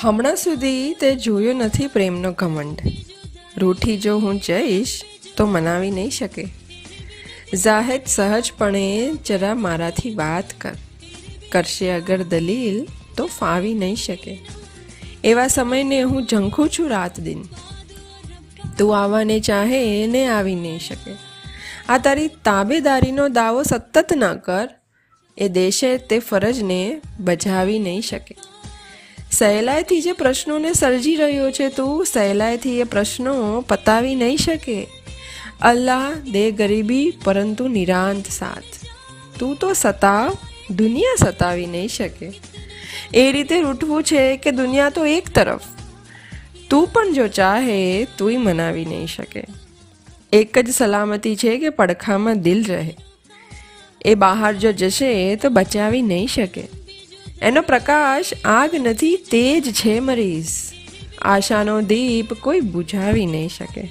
હમણાં સુધી તે જોયો નથી પ્રેમનો ઘમંડ. રૂઠી જો હું જઈશ, તો મનાવી નહીં શકે. જાહેદ સહજપણે જરા મારાથી વાત કર, કરશે અગર દલીલ તો ફાવી નહીં શકે. એવા સમયને હું ઝંખું છું રાત દિન. તું આવવાને ચાહે ને આવી નહીં શકે. આ તારી તાબેદારીનો દાવો સતત ન કર. એ દેશે તે ફરજને બજાવી નહીં શકે. સહેલાઈથી જે પ્રશ્નોને સર્જી રહ્યો છે તું, સહેલાઈથી એ પ્રશ્નો પતાવી નહીં શકે. અલ્લાહ દે ગરીબી, પરંતુ નિરાંત સાથ. તું તો સતાવ દુનિયા સતાવી નહીં શકે. એ રીતે રૂઠવું છે કે દુનિયા તો એક તરફ. તું પણ જો ચાહે, તુંય મનાવી નહીં શકે. એક જ સલામતી છે કે પડખામાં દિલ રહે. એ બહાર જો જશે તો બચાવી નહીં શકે. એનો પ્રકાશ આગ નથી તેજ છે મરીઝ આશાનો દીપ કોઈ બુઝાવી નહીં શકે.